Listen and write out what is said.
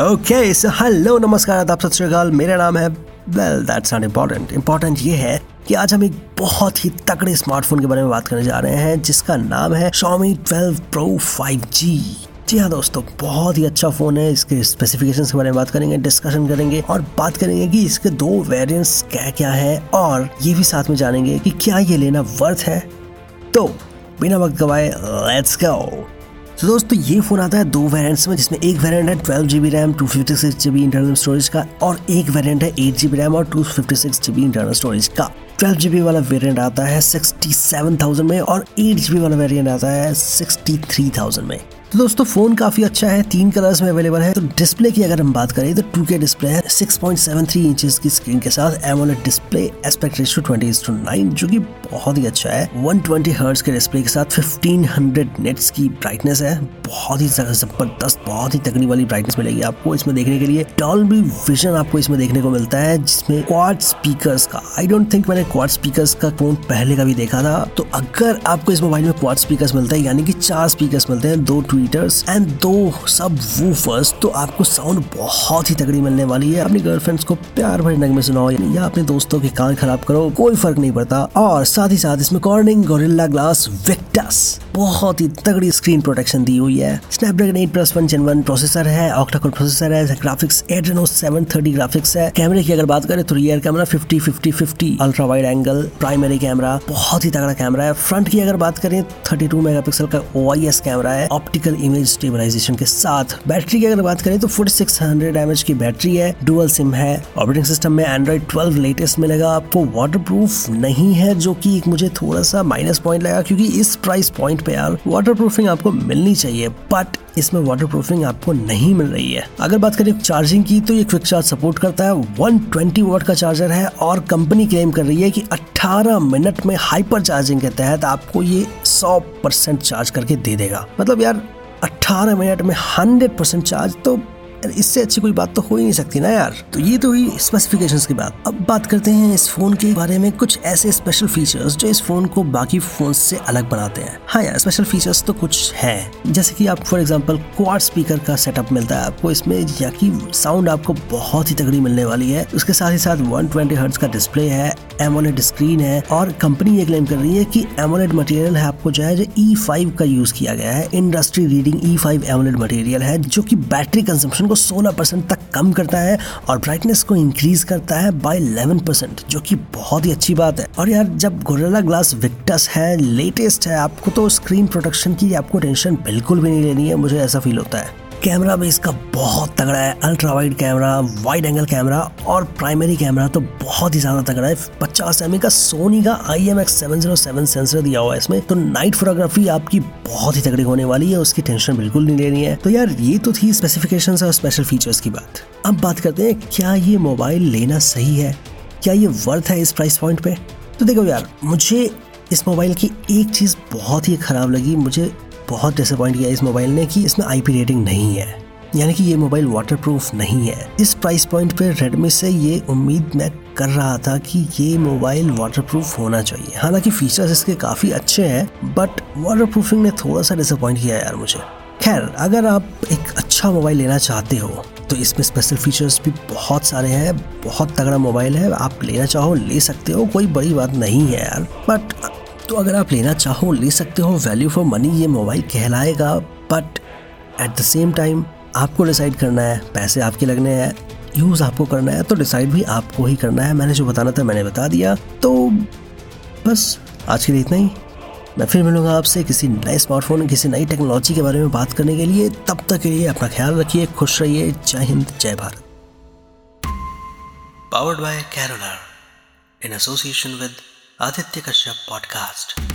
Okay so hello नमस्कार, आदाब, सत श्रीकाल। मेरा नाम है well that's not important important ये है कि आज हम एक बहुत ही तगड़े स्मार्टफ़ोन के बारे में बात करने जा रहे हैं, जिसका नाम है Xiaomi 12 Pro 5G जी हाँ दोस्तों, बहुत ही अच्छा फ़ोन है, इसके स्पेसिफिकेशंस के बारे में बात करेंगे डिस्कशन करेंगे और बात करेंगे कि इसके दो वेरिएंट्स क्या क्या है और ये भी साथ में जानेंगे कि क्या ये लेना वर्थ है। तो बिना वक्त गवाए लेट्स गो तो दोस्तों, ये फ़ोन आता है दो वेरिएंट्स में, जिसमें एक वेरियंट है twelve G B RAM two fifty six G B internal storage का, और एक वेरियंट है एट जी बी रैम और two fifty six G B internal storage का ट्वेल्व जीबी वाला वेरियंट आता है सिक्सटी सेवन थाउज़ेंड में और एट जी बी वाला वेरियंट आता है सिक्सटी थ्री थाउज़ेंड में। तो दोस्तों फ़ोन काफ़ी अच्छा है, तीन कलर्स में अवेलेबल है। तो डिस्प्ले की अगर हम बात करें तो टू के डिस्प्ले है 6.73 इंचेस की स्क्रीन के साथ AMOLED display aspect ratio 20 to 9 जो कि बहुत ही अच्छा है। 120 ट्वेंटी के डिस्प्ले के साथ 1500 नेट्स की ब्राइटनेस है। बहुत ही ज़बरदस्त, बहुत ही तगड़ी वाली ब्राइटनेस मिलेगी आपको इसमें देखने के लिए। डॉल्बी विजन आपको इसमें देखने को मिलता है, जिसमें क्वाड स्पीकर्स का। आई डोंट थिंक मैंने क्वाड स्पीकर्स का फ़ोन पहले का भी देखा था। तो अगर आपको इस मोबाइल में क्वाड स्पीकर्स मिलता है, यानी कि चार स्पीकर्स मिलते हैं, दो ट्वीटर्स एंड दो सब वूफर्स तो आपको साउंड बहुत ही तगड़ी मिलने वाली है। अपनी गर्लफ्रेंड्स को प्यार भरे नग में सुनाओ या अपने दोस्तों के कान खराब करो, कोई फ़र्क नहीं पड़ता। और साथ ही साथ इसमें कॉर्निंग गोरिल्ला ग्लास विक्टस बहुत ही तगड़ी स्क्रीन प्रोटेक्शन दी हुई है। Snapdragon 8 plus one gen one processor है ऑक्टा कोर प्रोसेसर है ग्राफिक्स एड्रेनो 730 ग्राफिक्स है। कैमरे की अगर बात करें तो rear camera 50 50 50 ultra wide angle primary camera बहुत ही तगड़ा कैमरा है। फ्रंट की अगर बात करें थर्टी 32 मेगापिक्सल का ओआईएस कैमरा है ऑप्टिकल इमेज स्टेबलाइजेशन के साथ बैटरी की अगर बात करें तो फोर्टी सिक्स हंड्रेड एमएच की बैटरी है डुअल सिम है। ऑपरेटिंग सिस्टम में एंड्रॉइड 12 लेटेस्ट मिलेगा। आपको वाटर नहीं है, जो की एक मुझे थोड़ा सा माइनस पॉइंट लगा, क्योंकि इस प्राइस पॉइंट पे यार वाटर आपको मिलनी चाहिए बट इसमें वाटर आपको नहीं मिल रही है। अगर बात करें चार्जिंग की तो ये क्विक चार्ज सपोर्ट करता है। 120 वॉट का चार्जर है और कंपनी क्लेम कर रही है कि 18 मिनट में हाइपर चार्जिंग के तहत आपको ये 100 परसेंट चार्ज करके दे देगा। मतलब यार 18 मिनट में 100 परसेंट चार्ज तो इससे अच्छी कोई बात तो हो ही नहीं सकती ना यार। तो ये तो हुई स्पेसिफिकेशन की बात। अब बात करते हैं इस फ़ोन के बारे में कुछ ऐसे स्पेशल फीचर्स जो इस फ़ोन को बाकी फ़ोन से अलग बनाते हैं। हाँ यार स्पेशल फीचर्स तो कुछ है। जैसे कि आप फॉर एग्ज़ाम्पल क्वाड स्पीकर का सेटअप मिलता है आपको। इसमें या की साउंड आपको बहुत ही तगड़ी मिलने वाली है। उसके साथ ही साथ वन ट्वेंटी का डिस्प्ले है एमोलेड स्क्रीन है और कंपनी ये क्लेम कर रही है कि एमोलेड मटेरियल है आपको जो है जो ई e का यूज़ किया गया है। Industry leading E five AMOLED material है, जो कि बैटरी कंजम्पशन को 16 परसेंट तक कम करता है और ब्राइटनेस को इंक्रीज करता है बाय 11 परसेंट जो कि बहुत ही अच्छी बात है। और यार, जब गोरेला ग्लास विक्टस है लेटेस्ट है, आपको तो स्क्रीन प्रोटेक्शन की आपको टेंशन बिल्कुल भी नहीं लेनी है, मुझे ऐसा फील होता है। कैमरा भी इसका बहुत तगड़ा है ultra wide camera wide angle camera और प्राइमरी कैमरा तो बहुत ही ज़्यादा तगड़ा है। पचास एम का सोनी का I M X seven zero seven sensor दिया हुआ है इसमें। तो नाइट फोटोग्राफी आपकी बहुत ही तगड़ी होने वाली है, उसकी टेंशन बिल्कुल नहीं लेनी है। तो यार, ये तो थी स्पेसिफिकेशन और स्पेशल फीचर्स की बात। अब बात करते हैं, क्या ये मोबाइल लेना सही है? क्या ये वर्थ है इस प्राइस पॉइंट पे? तो देखो यार, मुझे इस मोबाइल की एक चीज़ बहुत ही खराब लगी। मुझे बहुत डिसअपॉइंट किया इस मोबाइल ने कि इसमें आईपी रेटिंग नहीं है। यानी कि ये मोबाइल वाटरप्रूफ नहीं है। इस प्राइस पॉइंट पे रेडमी से ये उम्मीद मैं कर रहा था कि ये मोबाइल वाटरप्रूफ होना चाहिए। हालाँकि फीचर्स इसके काफ़ी अच्छे हैं बट वाटरप्रूफिंग ने थोड़ा सा डिसअपॉइंट किया यार मुझे। खैर, अगर आप एक अच्छा मोबाइल लेना चाहते हो तो इसमें स्पेशल फीचर्स भी बहुत सारे हैं, बहुत तगड़ा मोबाइल है, आप लेना चाहो, ले सकते हो, कोई बड़ी बात नहीं है यार। बट तो अगर आप लेना चाहो, ले सकते हो वैल्यू फॉर मनी ये मोबाइल कहलाएगा but at the same time आपको डिसाइड करना है, पैसे आपके लगने हैं यूज़ आपको करना है तो डिसाइड भी आपको ही करना है। मैंने जो बताना था, मैंने बता दिया। तो बस, आज के लिए इतना ही। मैं फिर मिलूँगा आपसे किसी नए स्मार्टफ़ोन किसी नई टेक्नोलॉजी के बारे में बात करने के लिए। तब तक के लिए अपना ख्याल रखिए, खुश रहिए। जय हिंद, जय Bharat. Powered by कैरोलर in association with Aditya Kashyap podcast.